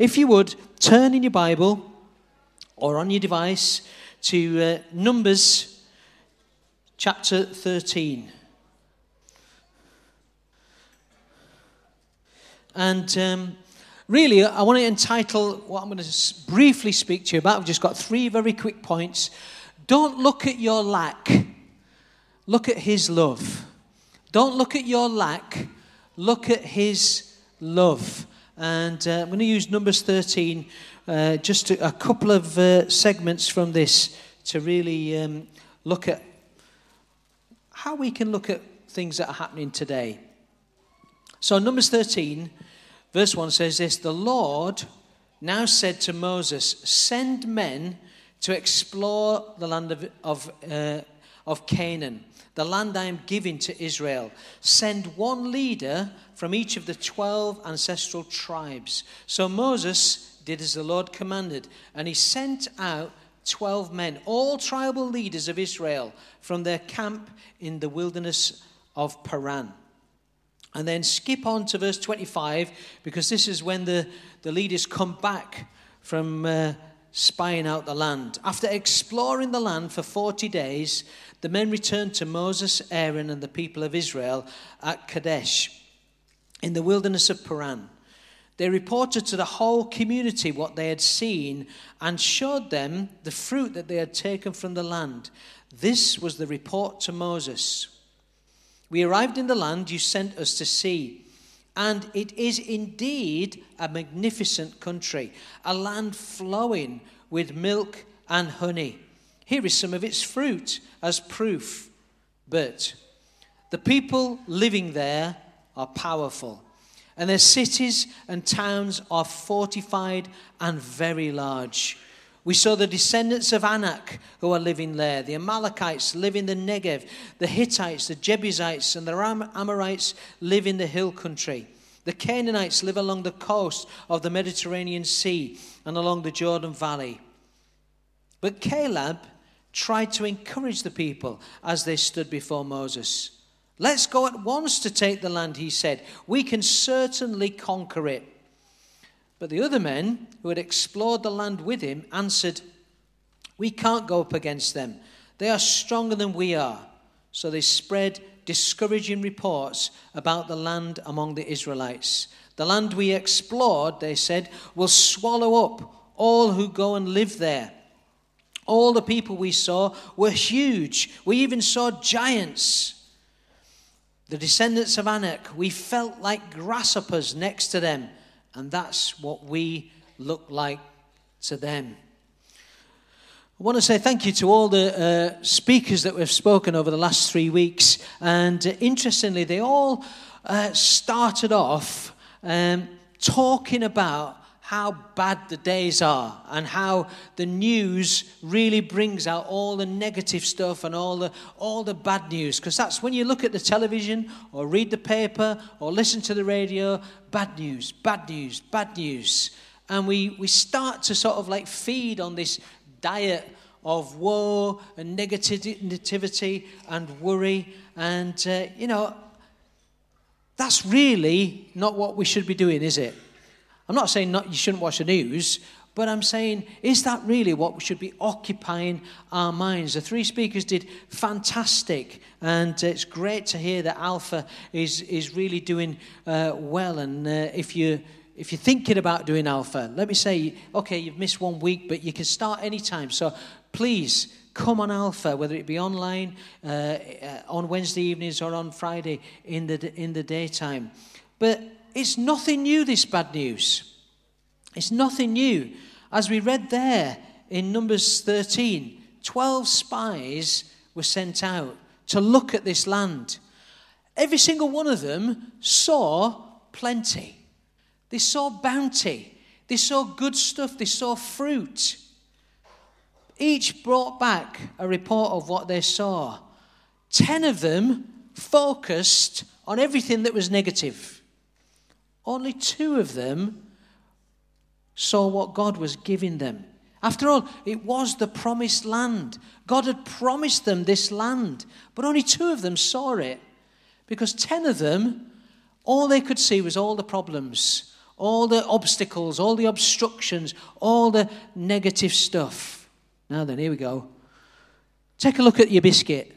If you would, turn in your Bible or on your device to uh, Numbers chapter 13. And um, really, I want to entitle what I'm going to briefly speak to you about. I've just got three very quick points. Don't look at your lack, look at His love. Don't look at your lack, look at His love. And uh, I'm going to use Numbers 13, uh, just a, a, couple of uh, segments from this to really um, look at how we can look at things that are happening today. So, Numbers 13, verse 1 says this The Lord now said to Moses, Send men to explore the land of, of, uh, of Canaan, the land I am giving to Israel. Send one leader from each of the 12 ancestral tribes. So Moses did as the Lord commanded, and he sent out 12 men, all tribal leaders of Israel, from their camp in the wilderness of Paran. And then skip on to verse 25 because this is when the, the leaders come back from uh, spying out the land. After exploring the land for 40 days, the men returned to Moses, Aaron, and the people of Israel at Kadesh in the wilderness of Paran. They reported to the whole community what they had seen and showed them the fruit that they had taken from the land. This was the report to Moses. We arrived in the land you sent us to see, and it is indeed a magnificent country, a land flowing with milk and honey. Here is some of its fruit as proof. But the people living there are powerful, and their cities and towns are fortified and very large. We saw the descendants of Anak who are living there. The Amalekites live in the Negev. The Hittites, the Jebusites, and the Amorites live in the hill country. The Canaanites live along the coast of the Mediterranean Sea and along the Jordan Valley. But Caleb tried to encourage the people as they stood before Moses. Let's go at once to take the land, he said. We can certainly conquer it. But the other men who had explored the land with him answered, We can't go up against them. They are stronger than we are. So they spread discouraging reports about the land among the Israelites. The land we explored, they said, will swallow up all who go and live there. All the people we saw were huge. We even saw giants. The descendants of Anak, we felt like grasshoppers next to them. And that's what we look like to them. I want to say thank you to all the uh, speakers that we've spoken over the last three weeks. And uh, interestingly, they all uh, started off um, talking about how bad the days are and how the news really brings out all the negative stuff and all the all the bad news. Because that's when you look at the television or read the paper or listen to the radio bad news bad news bad news. And we we start to sort of like feed on this diet of woe and negativity and worry and uh, you know that's really not what we should be doing is it I'm not saying not, you shouldn't watch the news, but I'm saying, is that really what should be occupying our minds? The three speakers did fantastic, and it's great to hear that Alpha is, is really doing uh, well. And uh, if you if you're thinking about doing Alpha, let me say, okay, you've missed one week, but you can start anytime. So please come on Alpha, whether it be online, uh, uh on Wednesday evenings, or on Friday in the in the daytime. But it's nothing new, this bad news. It's nothing new. As we read there in Numbers 13, 12 spies were sent out to look at this land. Every single one of them saw plenty. They saw bounty. They saw good stuff. They saw fruit. Each brought back a report of what they saw. Ten of them focused on everything that was negative. Only two of them saw what God was giving them. After all, it was the promised land. God had promised them this land, but only two of them saw it because ten of them, all they could see was all the problems, all the obstacles, all the obstructions, all the negative stuff. Now then, here we go. Take a look at your biscuit.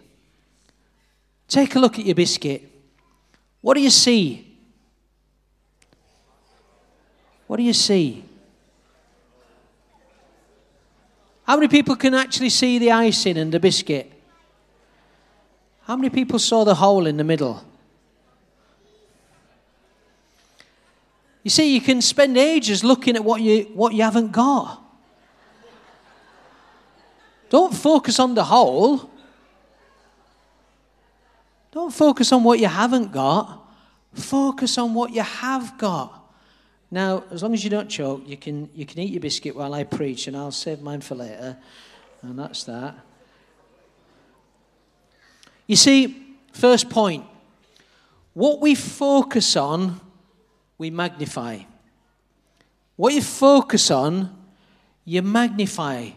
Take a look at your biscuit. What do you see? What do you see? How many people can actually see the icing and the biscuit? How many people saw the hole in the middle? You see, you can spend ages looking at what you, what you haven't got. Don't focus on the hole. Don't focus on what you haven't got. Focus on what you have got. Now, as long as you don't choke, you can, you can eat your biscuit while I preach, and I'll save mine for later. And that's that. You see, first point what we focus on, we magnify. What you focus on, you magnify.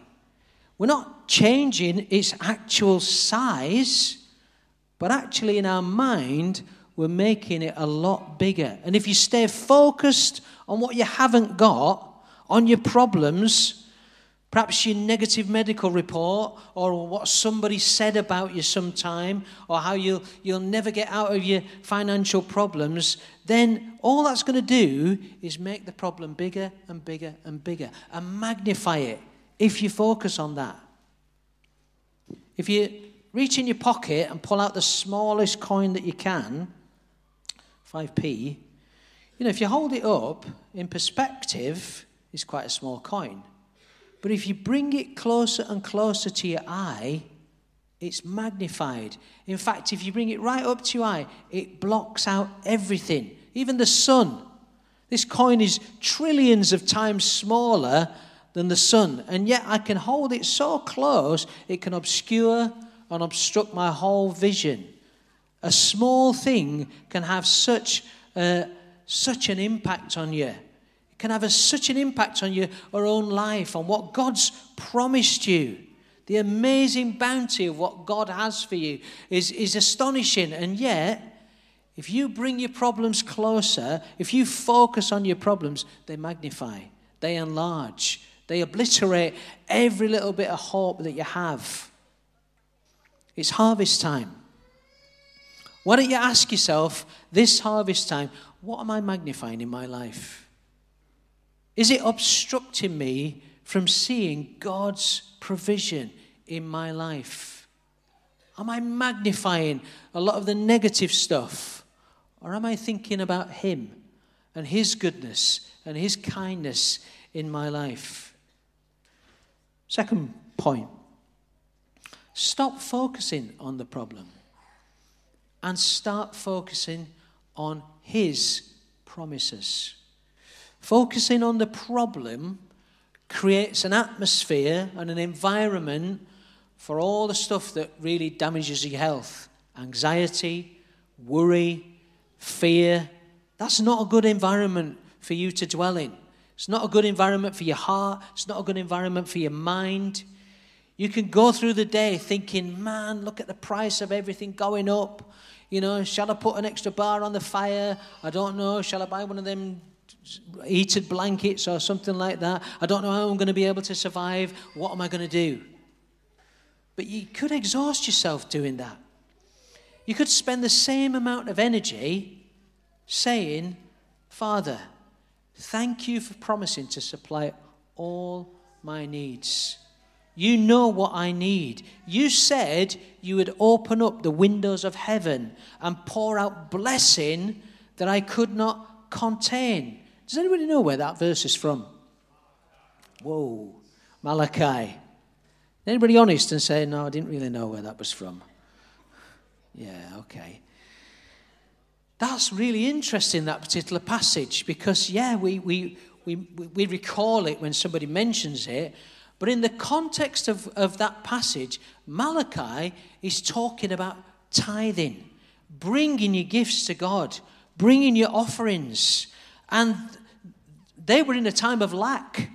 We're not changing its actual size, but actually in our mind, we're making it a lot bigger. And if you stay focused on what you haven't got, on your problems, perhaps your negative medical report, or what somebody said about you sometime, or how you'll, you'll never get out of your financial problems, then all that's going to do is make the problem bigger and bigger and bigger and magnify it if you focus on that. If you reach in your pocket and pull out the smallest coin that you can, 5p, you know, if you hold it up in perspective, it's quite a small coin. But if you bring it closer and closer to your eye, it's magnified. In fact, if you bring it right up to your eye, it blocks out everything, even the sun. This coin is trillions of times smaller than the sun, and yet I can hold it so close it can obscure and obstruct my whole vision. A small thing can have such a, such an impact on you. It can have a, such an impact on your, your own life, on what God's promised you. The amazing bounty of what God has for you is, is astonishing. And yet, if you bring your problems closer, if you focus on your problems, they magnify, they enlarge, they obliterate every little bit of hope that you have. It's harvest time. Why don't you ask yourself this harvest time, what am I magnifying in my life? Is it obstructing me from seeing God's provision in my life? Am I magnifying a lot of the negative stuff? Or am I thinking about Him and His goodness and His kindness in my life? Second point stop focusing on the problem and start focusing on his promises. Focusing on the problem creates an atmosphere and an environment for all the stuff that really damages your health anxiety, worry, fear. That's not a good environment for you to dwell in. It's not a good environment for your heart. It's not a good environment for your mind. You can go through the day thinking, man, look at the price of everything going up. You know, shall I put an extra bar on the fire? I don't know. Shall I buy one of them heated blankets or something like that? I don't know how I'm going to be able to survive. What am I going to do? But you could exhaust yourself doing that. You could spend the same amount of energy saying, Father, thank you for promising to supply all my needs. You know what I need. You said you would open up the windows of heaven and pour out blessing that I could not contain. Does anybody know where that verse is from? Whoa, Malachi. Anybody honest and say, no, I didn't really know where that was from? Yeah, okay. That's really interesting, that particular passage, because, yeah, we, we, we, we recall it when somebody mentions it, but in the context of, of that passage, Malachi is talking about tithing, bringing your gifts to God, bringing your offerings. And they were in a time of lack.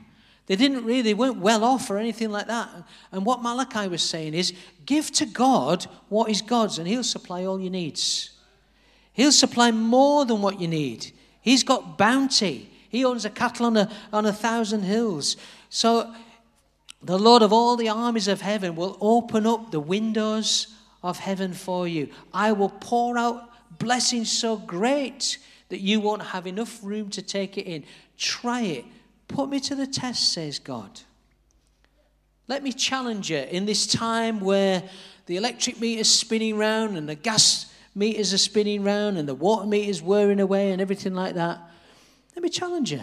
They didn't really, they weren't well off or anything like that. And what Malachi was saying is give to God what is God's, and He'll supply all your needs. He'll supply more than what you need. He's got bounty. He owns a cattle on a, on a thousand hills. So the Lord of all the armies of heaven will open up the windows of heaven for you. I will pour out blessings so great that you won't have enough room to take it in. Try it. Put me to the test, says God. Let me challenge you in this time where the electric meter's spinning round and the gas meters are spinning round and the water meter's whirring away and everything like that. Let me challenge you.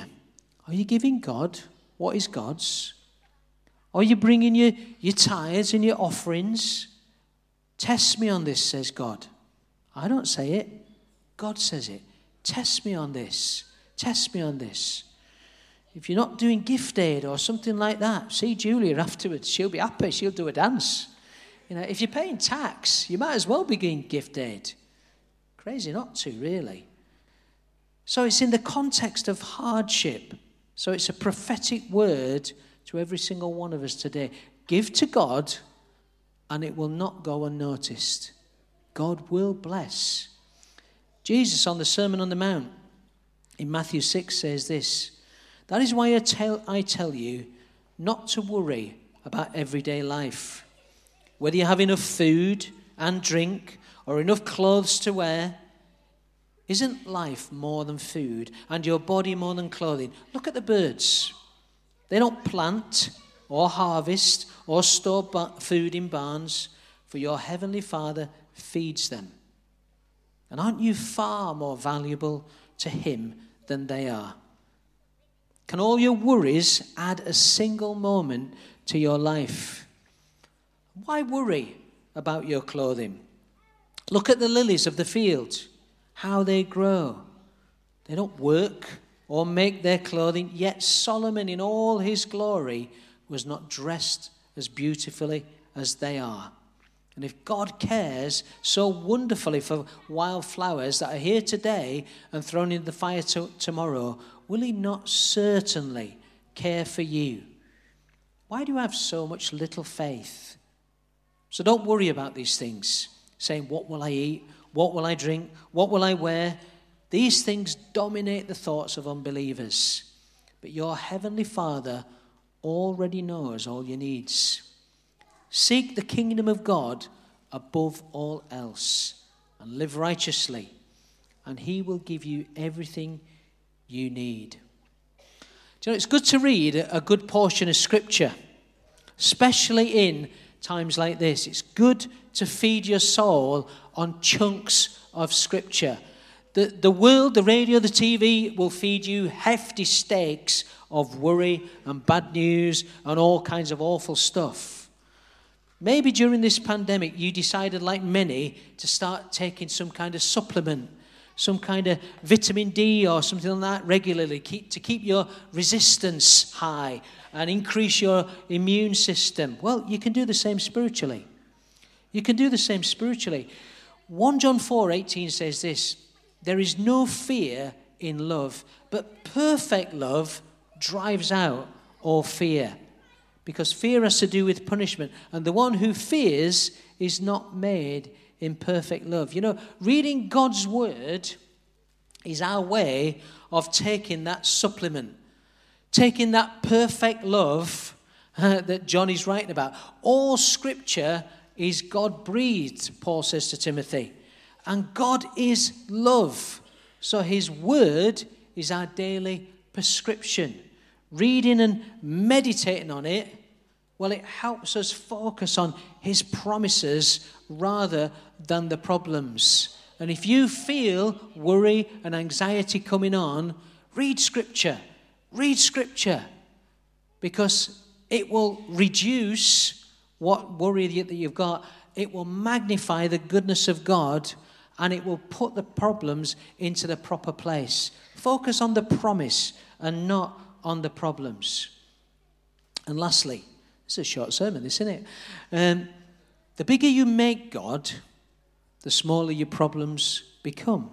Are you giving God what is God's? Are you bringing your, your tithes and your offerings? Test me on this, says God. I don't say it, God says it. Test me on this. Test me on this. If you're not doing gift aid or something like that, see Julia afterwards. She'll be happy. She'll do a dance. You know, if you're paying tax, you might as well be doing gift aid. Crazy not to, really. So it's in the context of hardship. So it's a prophetic word to every single one of us today. Give to God, and it will not go unnoticed. God will bless. Jesus on the Sermon on the Mount in Matthew 6 says this That is why I tell, I tell you not to worry about everyday life. Whether you have enough food and drink or enough clothes to wear, isn't life more than food and your body more than clothing? Look at the birds. They don't plant or harvest or store food in barns, for your heavenly Father feeds them. And aren't you far more valuable to Him than they are? Can all your worries add a single moment to your life? Why worry about your clothing? Look at the lilies of the field how they grow. They don't work or make their clothing, yet Solomon, in all his glory, was not dressed as beautifully as they are. And if God cares so wonderfully for wildflowers that are here today and thrown in the fire to- tomorrow, will He not certainly care for you? Why do you have so much little faith? So don't worry about these things, saying, What will I eat? What will I drink? What will I wear? These things dominate the thoughts of unbelievers. But your heavenly Father already knows all your needs. Seek the kingdom of God above all else and live righteously, and He will give you everything you need. Do you know, it's good to read a good portion of Scripture, especially in times like this. It's good to feed your soul on chunks of Scripture. The, the world, the radio, the TV will feed you hefty steaks of worry and bad news and all kinds of awful stuff. Maybe during this pandemic, you decided, like many, to start taking some kind of supplement, some kind of vitamin D or something like that regularly keep, to keep your resistance high and increase your immune system. Well, you can do the same spiritually. You can do the same spiritually. 1 John 4 18 says this There is no fear in love, but perfect love drives out all fear. Because fear has to do with punishment. And the one who fears is not made in perfect love. You know, reading God's word is our way of taking that supplement, taking that perfect love uh, that John is writing about. All scripture is God breathed, Paul says to Timothy. And God is love. So his word is our daily prescription. Reading and meditating on it, well, it helps us focus on his promises rather than the problems. And if you feel worry and anxiety coming on, read scripture. Read scripture because it will reduce what worry that you've got, it will magnify the goodness of God and it will put the problems into the proper place. Focus on the promise and not on the problems. And lastly, it's a short sermon, isn't it? Um, the bigger you make God, the smaller your problems become.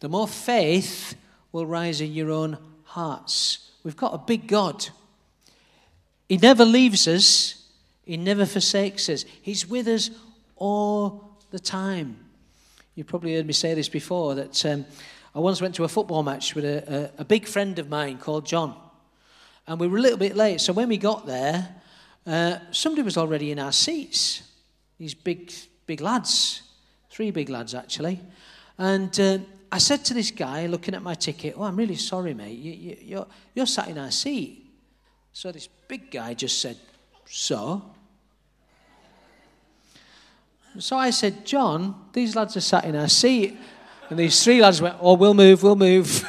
The more faith will rise in your own hearts. We've got a big God. He never leaves us, he never forsakes us. He's with us all the time. You've probably heard me say this before that um, I once went to a football match with a, a, a big friend of mine called John. And we were a little bit late. So when we got there, uh, somebody was already in our seats. These big, big lads, three big lads actually. And uh, I said to this guy looking at my ticket, Oh, I'm really sorry, mate. You, you, you're, you're sat in our seat. So this big guy just said, So? So I said, John, these lads are sat in our seat. And these three lads went, Oh, we'll move, we'll move.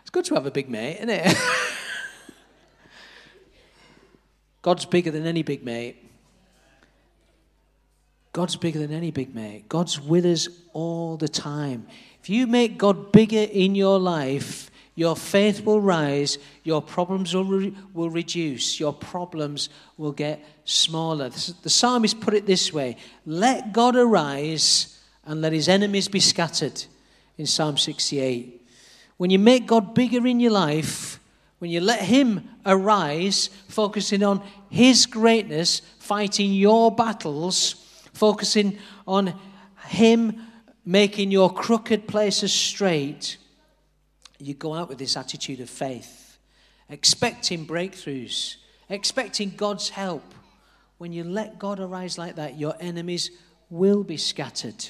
it's good to have a big mate, isn't it? God's bigger than any big mate. God's bigger than any big mate. God's with us all the time. If you make God bigger in your life, your faith will rise, your problems will, re- will reduce, your problems will get smaller. The psalmist put it this way Let God arise and let his enemies be scattered, in Psalm 68. When you make God bigger in your life, when you let him arise, focusing on his greatness, fighting your battles, focusing on Him making your crooked places straight, you go out with this attitude of faith, expecting breakthroughs, expecting God's help. When you let God arise like that, your enemies will be scattered.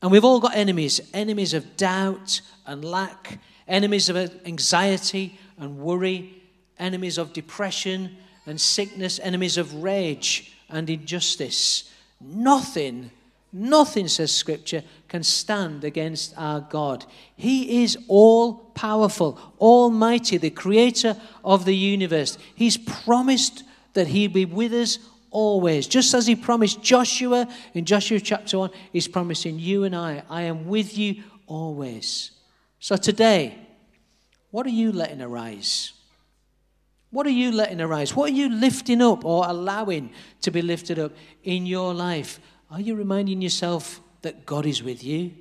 And we've all got enemies enemies of doubt and lack, enemies of anxiety and worry, enemies of depression and sickness, enemies of rage and injustice. Nothing, nothing, says Scripture, can stand against our God. He is all powerful, almighty, the creator of the universe. He's promised that He'll be with us always. Just as He promised Joshua in Joshua chapter 1, He's promising you and I, I am with you always. So today, what are you letting arise? What are you letting arise? What are you lifting up or allowing to be lifted up in your life? Are you reminding yourself that God is with you?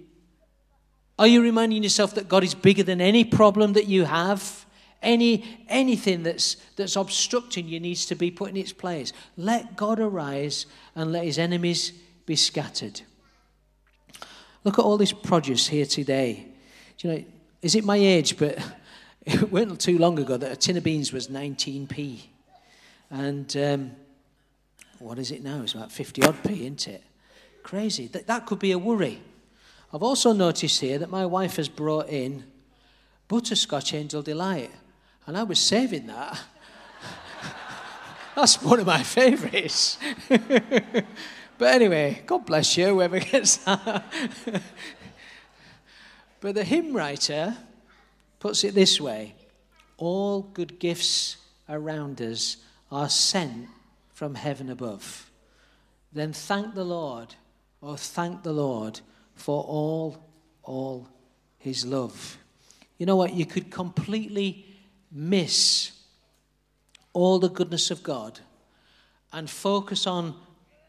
Are you reminding yourself that God is bigger than any problem that you have? Any anything that's that's obstructing you needs to be put in its place. Let God arise and let his enemies be scattered. Look at all this produce here today. Do you know, is it my age? But it wasn't too long ago that a tin of beans was 19p. And um, what is it now? It's about 50 odd p, isn't it? Crazy. That, that could be a worry. I've also noticed here that my wife has brought in butterscotch angel delight. And I was saving that. That's one of my favourites. but anyway, God bless you, whoever gets that. but the hymn writer puts it this way All good gifts around us are sent from heaven above. Then thank the Lord, or thank the Lord for all, all his love. You know what? You could completely miss all the goodness of God and focus on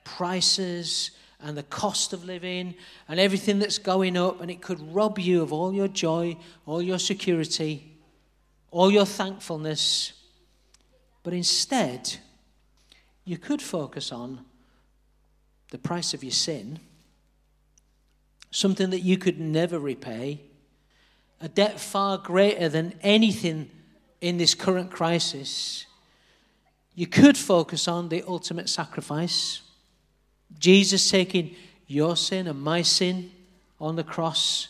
prices and the cost of living and everything that's going up, and it could rob you of all your joy, all your security, all your thankfulness. But instead, you could focus on the price of your sin, something that you could never repay, a debt far greater than anything in this current crisis. You could focus on the ultimate sacrifice Jesus taking your sin and my sin on the cross,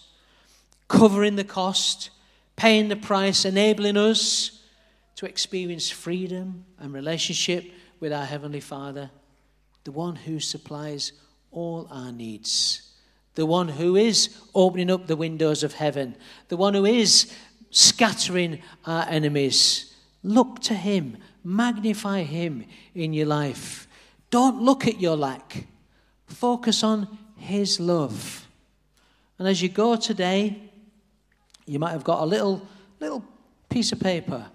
covering the cost, paying the price, enabling us to experience freedom and relationship with our Heavenly Father, the one who supplies all our needs, the one who is opening up the windows of heaven, the one who is scattering our enemies. Look to Him, magnify Him in your life. Don't look at your lack. Focus on His love. And as you go today, you might have got a little, little piece of paper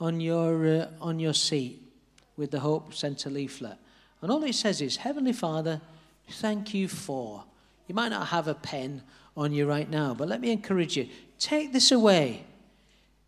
on your, uh, on your seat with the Hope Centre leaflet. And all it says is, Heavenly Father, thank you for. You might not have a pen on you right now, but let me encourage you take this away.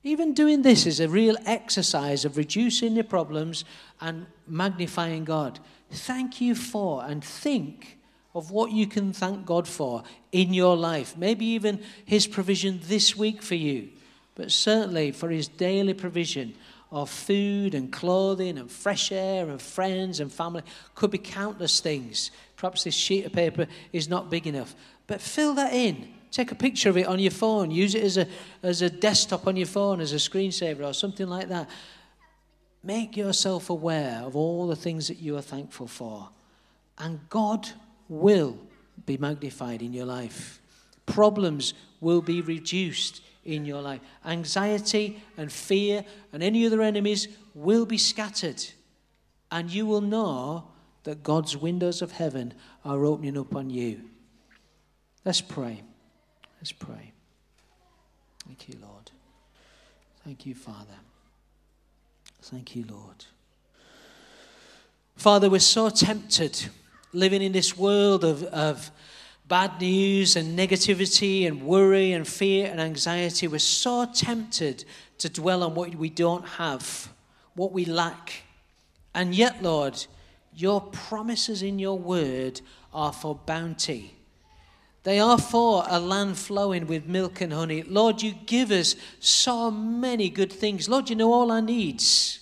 Even doing this is a real exercise of reducing your problems and magnifying God. Thank you for, and think of what you can thank God for in your life. Maybe even His provision this week for you, but certainly for His daily provision of food and clothing and fresh air and friends and family. Could be countless things. Perhaps this sheet of paper is not big enough, but fill that in. Take a picture of it on your phone. Use it as a, as a desktop on your phone, as a screensaver or something like that. Make yourself aware of all the things that you are thankful for. And God will be magnified in your life. Problems will be reduced in your life. Anxiety and fear and any other enemies will be scattered. And you will know that God's windows of heaven are opening up on you. Let's pray. Let's pray. Thank you, Lord. Thank you, Father. Thank you, Lord. Father, we're so tempted living in this world of, of bad news and negativity and worry and fear and anxiety. We're so tempted to dwell on what we don't have, what we lack. And yet, Lord, your promises in your word are for bounty. They are for a land flowing with milk and honey. Lord, you give us so many good things. Lord, you know all our needs.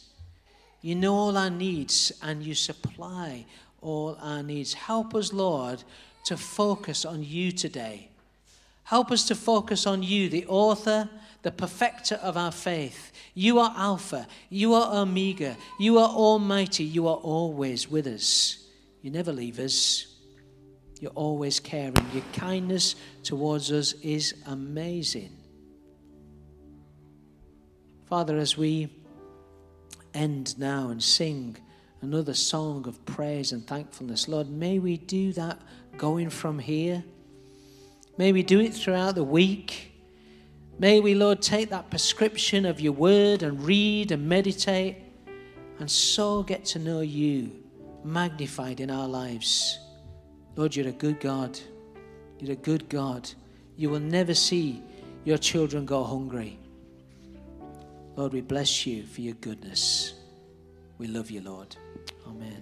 You know all our needs and you supply all our needs. Help us, Lord, to focus on you today. Help us to focus on you, the author, the perfecter of our faith. You are Alpha, you are Omega, you are Almighty, you are always with us. You never leave us. You're always caring. Your kindness towards us is amazing. Father, as we end now and sing another song of praise and thankfulness. Lord, may we do that going from here. May we do it throughout the week. May we, Lord, take that prescription of your word and read and meditate and so get to know you magnified in our lives. Lord, you're a good God. You're a good God. You will never see your children go hungry. Lord, we bless you for your goodness. We love you, Lord. Amen.